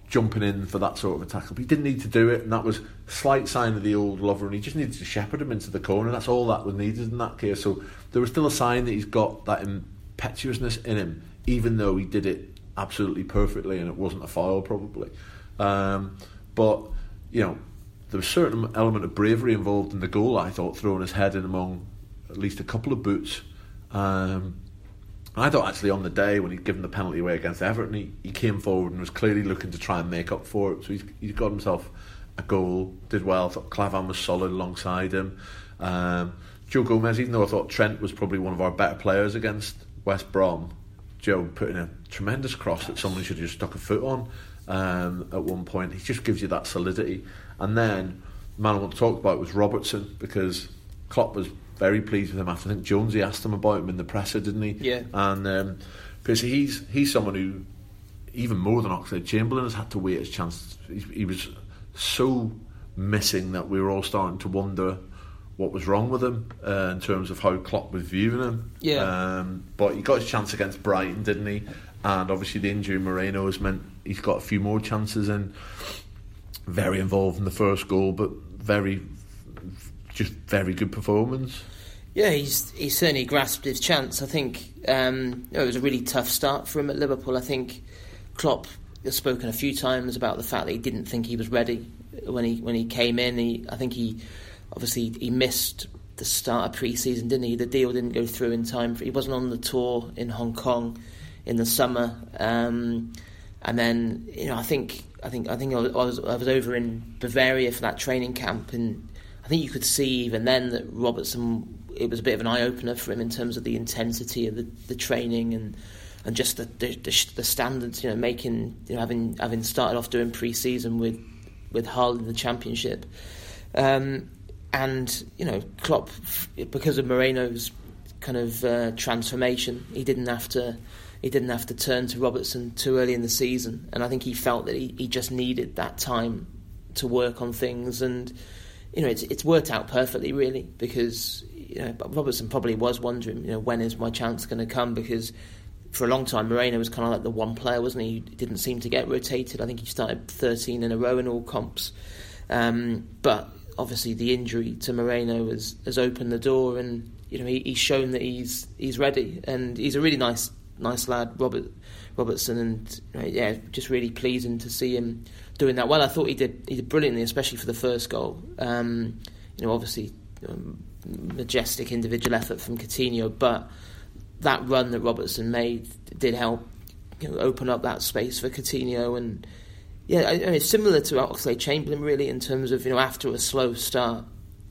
jumping in for that sort of a tackle. But he didn't need to do it, and that was slight sign of the old Lovren, and he just needed to shepherd him into the corner. That's all that was needed in that case. So there was still a sign that he's got that impetuousness in him, even though he did it absolutely perfectly, and it wasn't a foul probably. Um, but you know, there was a certain element of bravery involved in the goal. I thought throwing his head in among at least a couple of boots. Um, I thought actually on the day when he'd given the penalty away against Everton, he, he came forward and was clearly looking to try and make up for it. So he's, he's got himself a goal, did well. Thought Klavan was solid alongside him. Um, Joe Gomez, even though I thought Trent was probably one of our better players against West Brom, Joe put in a tremendous cross that someone should have just stuck a foot on um, at one point. He just gives you that solidity. And then the man I want to talk about was Robertson because Klopp was very pleased with him. I think Jonesy asked him about him in the presser, didn't he? Yeah. And um, because he's he's someone who, even more than Oxlade Chamberlain, has had to wait his chance. He, he was so missing that we were all starting to wonder what was wrong with him uh, in terms of how Klopp was viewing him. Yeah. Um, but he got his chance against Brighton, didn't he? And obviously the injury Moreno has meant he's got a few more chances and very involved in the first goal, but very just very good performance. Yeah, he's he's certainly grasped his chance. I think um, it was a really tough start for him at Liverpool. I think Klopp has spoken a few times about the fact that he didn't think he was ready when he when he came in. He, I think he obviously he missed the start of pre-season, didn't he? The deal didn't go through in time. He wasn't on the tour in Hong Kong in the summer, um, and then you know I think I think I think I was I was over in Bavaria for that training camp, and I think you could see even then that Robertson it was a bit of an eye opener for him in terms of the intensity of the, the training and and just the, the, the standards. You know, making you know having having started off doing pre-season with with Hull in the Championship. Um, and you know, Klopp, because of Moreno's kind of uh, transformation, he didn't have to he didn't have to turn to Robertson too early in the season, and I think he felt that he, he just needed that time to work on things, and you know, it's it's worked out perfectly, really, because you know, Robertson probably was wondering, you know, when is my chance going to come? Because for a long time, Moreno was kind of like the one player, wasn't he? He didn't seem to get rotated. I think he started 13 in a row in all comps. Um, but obviously, the injury to Moreno has, has opened the door, and you know he, he's shown that he's he's ready, and he's a really nice nice lad, Robert Robertson, and yeah, just really pleasing to see him doing that well. I thought he did he did brilliantly, especially for the first goal. Um, you know, obviously. Um, majestic individual effort from Coutinho, but that run that Robertson made did help you know, open up that space for Coutinho and yeah, I, mean, it's similar to Oxlade Chamberlain really in terms of you know after a slow start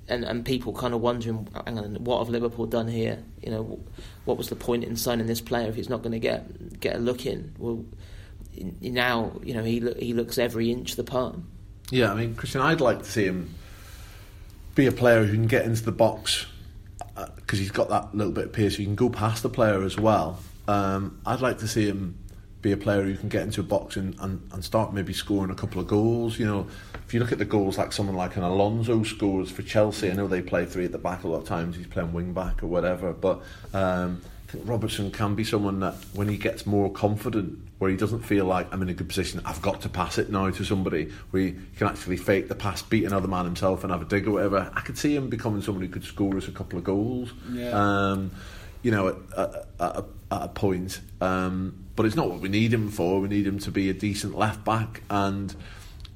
and and people kind of wondering, hang on, what have Liverpool done here? You know, what was the point in signing this player if he's not going to get get a look in? Well, now you know he he looks every inch the part. Yeah, I mean, Christian, I'd like to see him be a player who can get into the box because uh, he's got that little bit of pace. He can go past the player as well. Um, I'd like to see him be a player who can get into a box and, and, and start maybe scoring a couple of goals. You know, if you look at the goals like someone like an Alonso scores for Chelsea, I know they play three at the back a lot of times. He's playing wing back or whatever, but um, I think Robertson can be someone that when he gets more confident where he doesn't feel like I'm in a good position, I've got to pass it now to somebody, where he can actually fake the pass, beat another man himself and have a dig or whatever. I could see him becoming someone who could score us a couple of goals. Yeah. Um, you know, at, at, at, a, at a point. Um, but it's not what we need him for. We need him to be a decent left back, and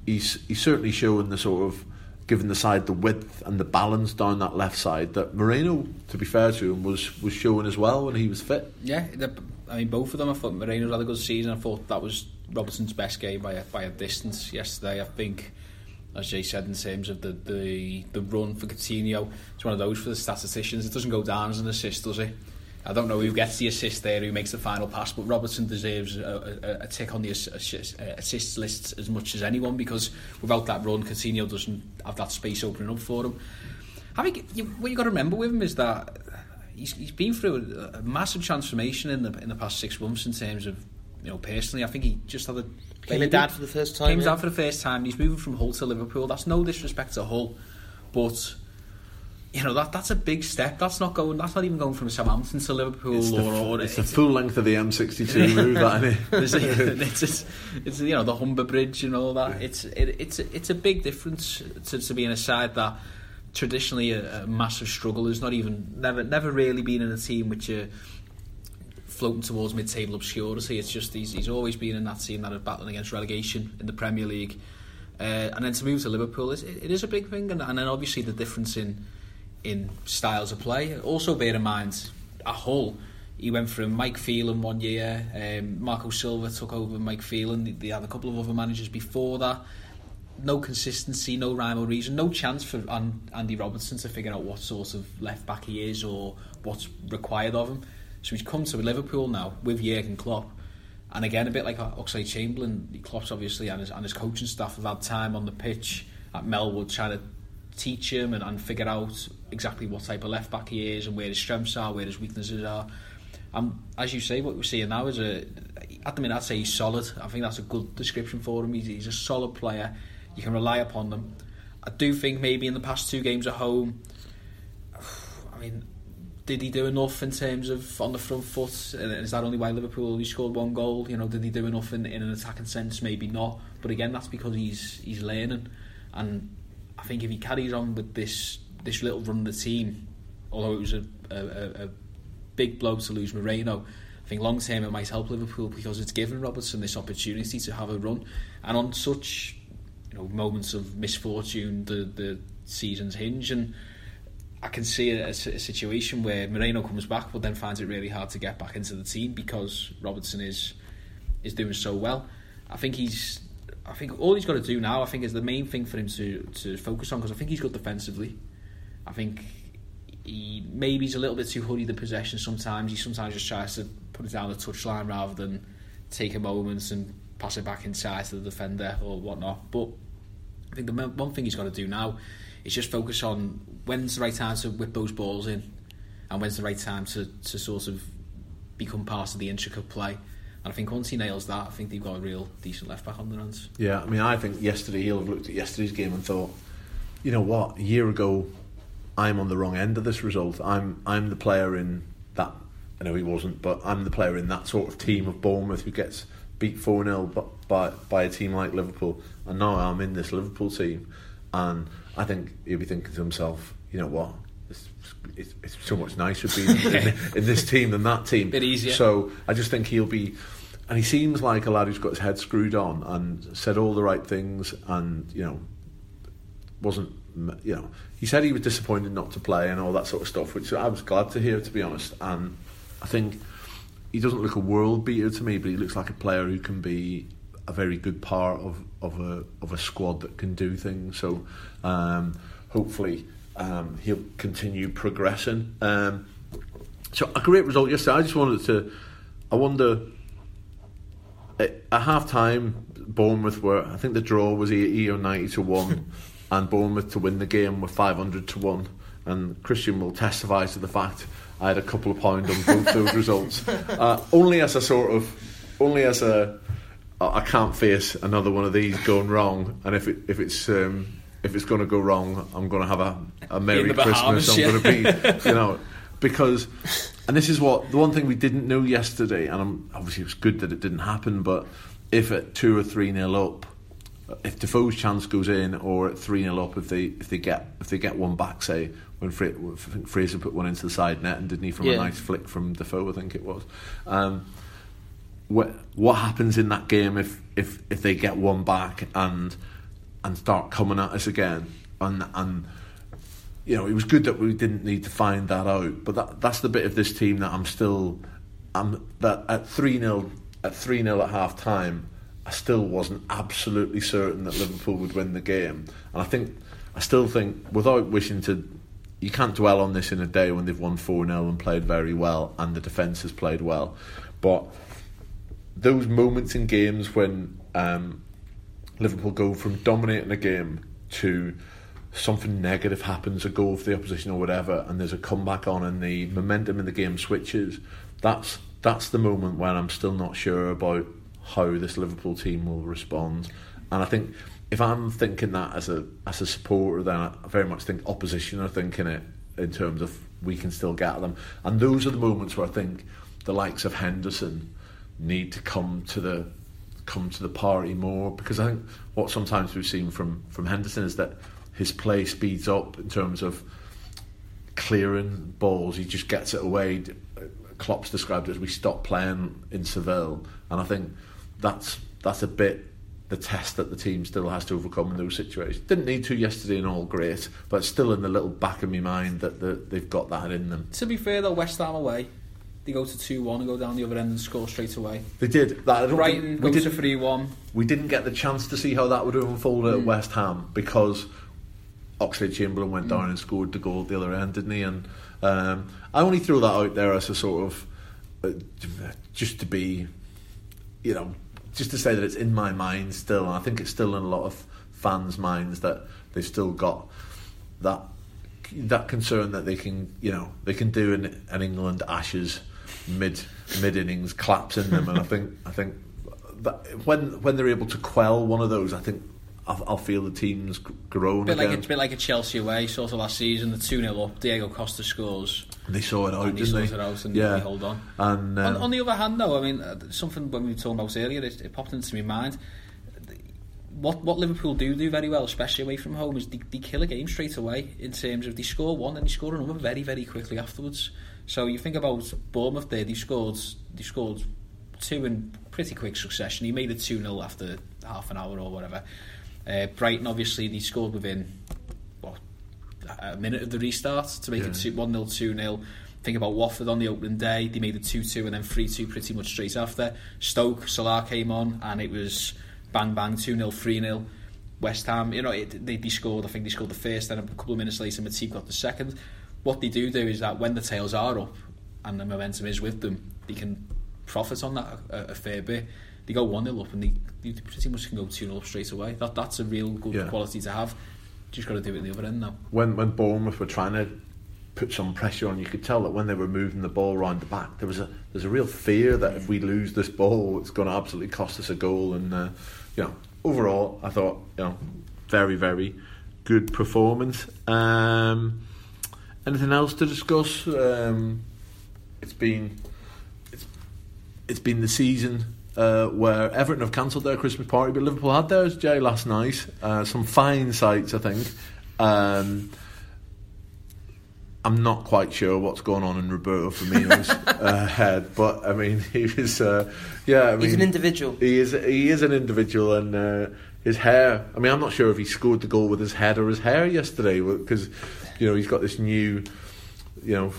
he's he's certainly showing the sort of given the side the width and the balance down that left side that Moreno, to be fair to him, was was showing as well when he was fit. Yeah, I mean, both of them. I thought Moreno had a good season. I thought that was Robertson's best game by a, by a distance yesterday. I think, as Jay said, in terms of the, the, the run for Coutinho, it's one of those for the statisticians. It doesn't go down as an assist, does it? I don't know who gets the assist there, who makes the final pass, but Robertson deserves a, a, a tick on the assist, uh, assist list as much as anyone because without that run, Coutinho doesn't have that space opening up for him. I think you, what you got to remember with him is that he's, he's been through a, a massive transformation in the in the past six months in terms of you know personally. I think he just had a came a dad for the first time. Came yeah. dad for the first time. He's moving from Hull to Liverpool. That's no disrespect to Hull, but you know that that's a big step. That's not going. That's not even going from Southampton to Liverpool. It's the, or, it's, it's the full length of the M62 route. that it's, it's, it's, it's, you know the Humber Bridge and all that. It's it, it's it's a big difference to, to being a side that traditionally a, a massive struggle. There's not even never never really been in a team which are floating towards mid-table obscurity. It's just he's, he's always been in that team that are battling against relegation in the Premier League. Uh, and then to move to Liverpool, it, it is a big thing, and, and then obviously the difference in in styles of play. Also, bear in mind, a Hull, he went from Mike Phelan one year, um, Marco Silva took over Mike Phelan. They had a couple of other managers before that no consistency, no rhyme or reason, no chance for Andy Robertson to figure out what sort of left back he is or what's required of him. So he's come to Liverpool now with Jurgen Klopp. And again, a bit like Oxlade Chamberlain, Klopp's obviously and his, and his coaching staff have had time on the pitch at Melwood trying to teach him and, and figure out exactly what type of left back he is and where his strengths are, where his weaknesses are. And as you say, what we're seeing now is a, at the minute, I'd say he's solid. I think that's a good description for him. He's, he's a solid player you can rely upon them. I do think maybe in the past two games at home, I mean, did he do enough in terms of on the front foot? And is that only why Liverpool only scored one goal? You know, did he do enough in, in an attacking sense? Maybe not. But again, that's because he's he's learning, and I think if he carries on with this this little run of the team, although it was a, a, a big blow to lose Moreno, I think long term it might help Liverpool because it's given Robertson this opportunity to have a run, and on such you know moments of misfortune the the seasons hinge and I can see a, a, situation where Moreno comes back, but then finds it really hard to get back into the team because Robertson is is doing so well. I think he's. I think all he's got to do now, I think, is the main thing for him to, to focus on because I think he's good defensively. I think he maybe he's a little bit too hurried the possession sometimes. He sometimes just tries to put it down the touchline rather than take a moment and pass it back inside to the defender or whatnot. But I think the one thing he's got to do now is just focus on when's the right time to whip those balls in and when's the right time to, to sort of become part of the intricate play. And I think once he nails that, I think they've got a real decent left back on their hands. Yeah, I mean, I think yesterday he'll have looked at yesterday's game and thought, you know what, a year ago, I'm on the wrong end of this result. I'm I'm the player in that. I know he wasn't, but I'm the player in that sort of team of Bournemouth who gets beat 4 0 by, by a team like Liverpool. And now I'm in this Liverpool team. And I think he'll be thinking to himself, you know what? It's, it's, it's so much nicer being in, in, this team than that team. Bit easier. So I just think he'll be, and he seems like a lad who's got his head screwed on and said all the right things, and you know, wasn't you know, he said he was disappointed not to play and all that sort of stuff, which I was glad to hear, to be honest. And I think he doesn't look a world beater to me, but he looks like a player who can be a very good part of, of a of a squad that can do things. So um, hopefully um, he'll continue progressing. Um, so a great result yesterday. I just wanted to. I wonder. At, half time, Bournemouth were. I think the draw was eighty or ninety to one, and Bournemouth to win the game were five hundred to one. And Christian will testify to the fact I had a couple of pound on both those results. Uh, only as a sort of, only as a I can't face another one of these going wrong. And if it, if it's um, if it's going to go wrong, I'm going to have a, a merry Christmas. I'm going to be, you know, because and this is what the one thing we didn't know yesterday, and I'm, obviously it was good that it didn't happen. But if at two or three nil up, if Defoe's chance goes in, or at three nil up, if they if they get if they get one back, say when Fra- Fraser put one into the side net and didn't he from yeah. a nice flick from Defoe, I think it was. Um, what what happens in that game if if if they get one back and and start coming at us again and and you know it was good that we didn't need to find that out but that that's the bit of this team that I'm still I'm that at 3-0 at 3-0 at half time I still wasn't absolutely certain that Liverpool would win the game. And I think I still think without wishing to you can't dwell on this in a day when they've won 4-0 and played very well and the defence has played well. But those moments in games when um, Liverpool go from dominating a game to something negative happens, a goal for the opposition or whatever, and there's a comeback on, and the momentum in the game switches. That's that's the moment when I'm still not sure about how this Liverpool team will respond. And I think if I'm thinking that as a as a supporter, then I very much think opposition are thinking it in terms of we can still get them. And those are the moments where I think the likes of Henderson need to come to the come to the party more because I think what sometimes we've seen from from Henderson is that his play speeds up in terms of clearing balls. He just gets it away. Klopp's described it as we stop playing in Seville, and I think that's that's a bit the test that the team still has to overcome in those situations. Didn't need to yesterday and all great, but still in the little back of my mind that the, they've got that in them. To be fair though, West Ham away, they go to 2 1 and go down the other end and score straight away. They did. That, Brighton we did to 3 1. We didn't get the chance to see how that would have unfolded mm. at West Ham because Oxlade Chamberlain went down and scored the goal at the other end, didn't he? And um, I only throw that out there as a sort of uh, just to be, you know, just to say that it's in my mind still. And I think it's still in a lot of fans' minds that they've still got that that concern that they can, you know, they can do an, an England Ashes mid mid innings claps in them, and I think I think that when when they're able to quell one of those, I think I'll, I'll feel the team's grown. A bit again. like a bit like a Chelsea away, sort of last season, the two 0 up, Diego Costa scores. They saw it out, didn't they? It out and yeah. hold on. And um, on, on, the other hand, though, I mean, uh, something when we were talking about earlier, it, it popped into my mind what what Liverpool do do very well, especially away from home, is they, they kill a game straight away in terms of they score one and they score another very very quickly afterwards. So you think about Bournemouth there, they scored they scored two in pretty quick succession. He made it 2 0 after half an hour or whatever. Uh, Brighton, obviously, they scored within what, a minute of the restart to make Yeah. it 1 0, 2 0. Think about Watford on the opening day, they made it 2 2 and then 3 2 pretty much straight after. Stoke, Salah came on, and it was bang bang 2 0, 3 0. West Ham, you know, it, they, they scored, I think they scored the first, then a couple of minutes later, Matip got the second. What they do do is that when the tails are up and the momentum is with them, they can profit on that a, a fair bit. They go 1 0 up and they, they pretty much can go 2 0 up straight away. That That's a real good Yeah. quality to have. Just got to do it at the other end now. when when Bournemouth were trying to put some pressure on, you could tell that when they were moving the ball around the back, there was a there's a real fear that if we lose this ball, it's going to absolutely cost us a goal. And uh, you know, overall, I thought you know, very very good performance. Um, anything else to discuss? Um, it's been it's it's been the season. Uh, where Everton have cancelled their Christmas party, but Liverpool had theirs, Jay, last night. Uh, some fine sights, I think. Um, I'm not quite sure what's going on in Roberto Firmino's uh, head, but I mean, he was, uh, yeah, I mean, He's an individual. He is, he is an individual, and uh, his hair. I mean, I'm not sure if he scored the goal with his head or his hair yesterday, because you know he's got this new, you know,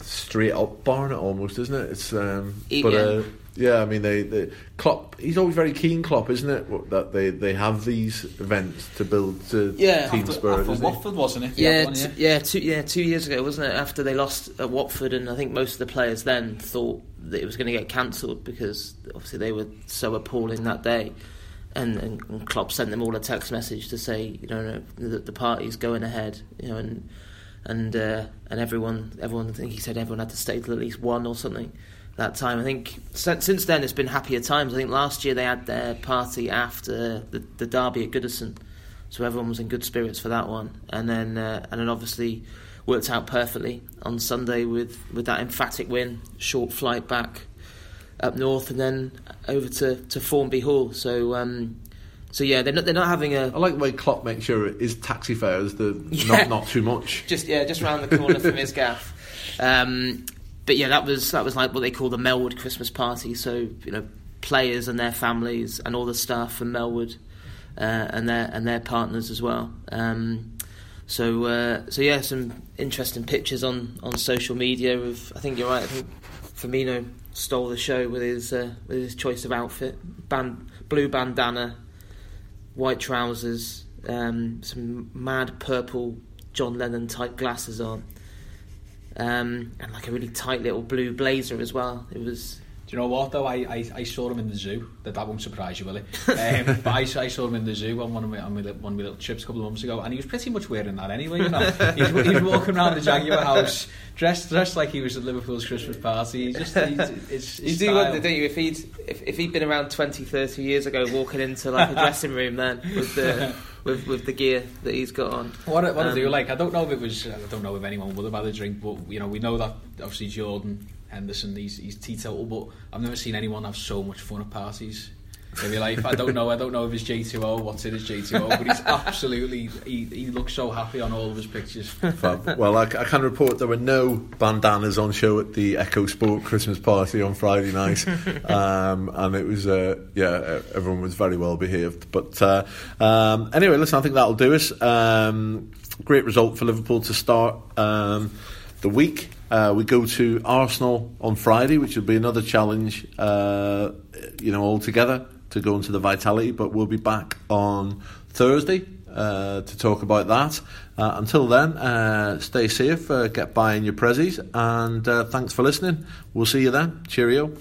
straight up barnet almost, isn't it? It's, um, but yeah. Yeah, I mean, they, they Klopp. He's always very keen, Klopp, isn't it? That they, they have these events to build to Yeah. team After, spirit, after isn't he? Watford, wasn't it? Yeah, The other t- yeah, two, yeah, two years ago, wasn't it? After they lost at Watford, and I think most of the players then thought that it was going to get cancelled because obviously they were so appalling that day. And, and, and Klopp sent them all a text message to say, you know, no, the, the party's going ahead, you know, and and uh, and everyone, everyone, I think he said everyone had to stay till at least one or something. That time, I think since, since then it's been happier times. I think last year they had their party after the, the derby at Goodison, so everyone was in good spirits for that one. And then uh, and then obviously worked out perfectly on Sunday with, with that emphatic win, short flight back up north, and then over to, to Formby Hall. So um, so yeah, they're not they're not having a I like the way Klopp makes sure it is taxi fares, the Yeah. not not too much. just yeah, just round the corner from his gaff. Um, but yeah, that was that was like what they call the Melwood Christmas party. So you know, players and their families and all the staff from Melwood uh, and their and their partners as well. Um, so uh, so yeah, some interesting pictures on, on social media of I think you're right. I think Firmino stole the show with his uh, with his choice of outfit: band, blue bandana, white trousers, um, some mad purple John Lennon type glasses on, um, and like a really tight little blue blazer as well. It was Do you know what though? I, I, I saw him in the zoo. That that won't surprise you, will it? Um, but I, I saw him in the zoo on one of my on my, one of my little trips a couple of months ago, and he was pretty much wearing that anyway. You know, he, was, walking around the Jaguar house dressed dressed like he was at Liverpool's Christmas party. He just he's, it's, You do wonder, don't you, if he'd if, if he'd been around 20, 30 years ago, walking into like a dressing room then with the with with the gear that he's got on. What, I- what I do Um, like, I don't know if it was, I don't know if anyone would have had a drink, but you know, we know that obviously Jordan Henderson, he's, he's teetotal, but I've never seen anyone have so much fun at parties in my life. I don't know, I don't know if it's J2O, what's in his J2O, but he's absolutely, he, he looks so happy on all of his pictures. Fab. Well, I, I can report there were no bandanas on show at the Echo Sport Christmas party on Friday night, um, and it was uh, yeah, e- everyone was very well behaved. But uh, um, anyway, listen, I think that'll do us. Um, great result for Liverpool to start um, the week. Uh, we go to Arsenal on Friday, which will be another challenge, uh, you know, altogether to go into the Vitality. But we'll be back on Thursday uh, to talk about that. Uh, until then, uh, stay safe, uh, get by in your prezzies, and uh, thanks for listening. We'll see you then. Cheerio.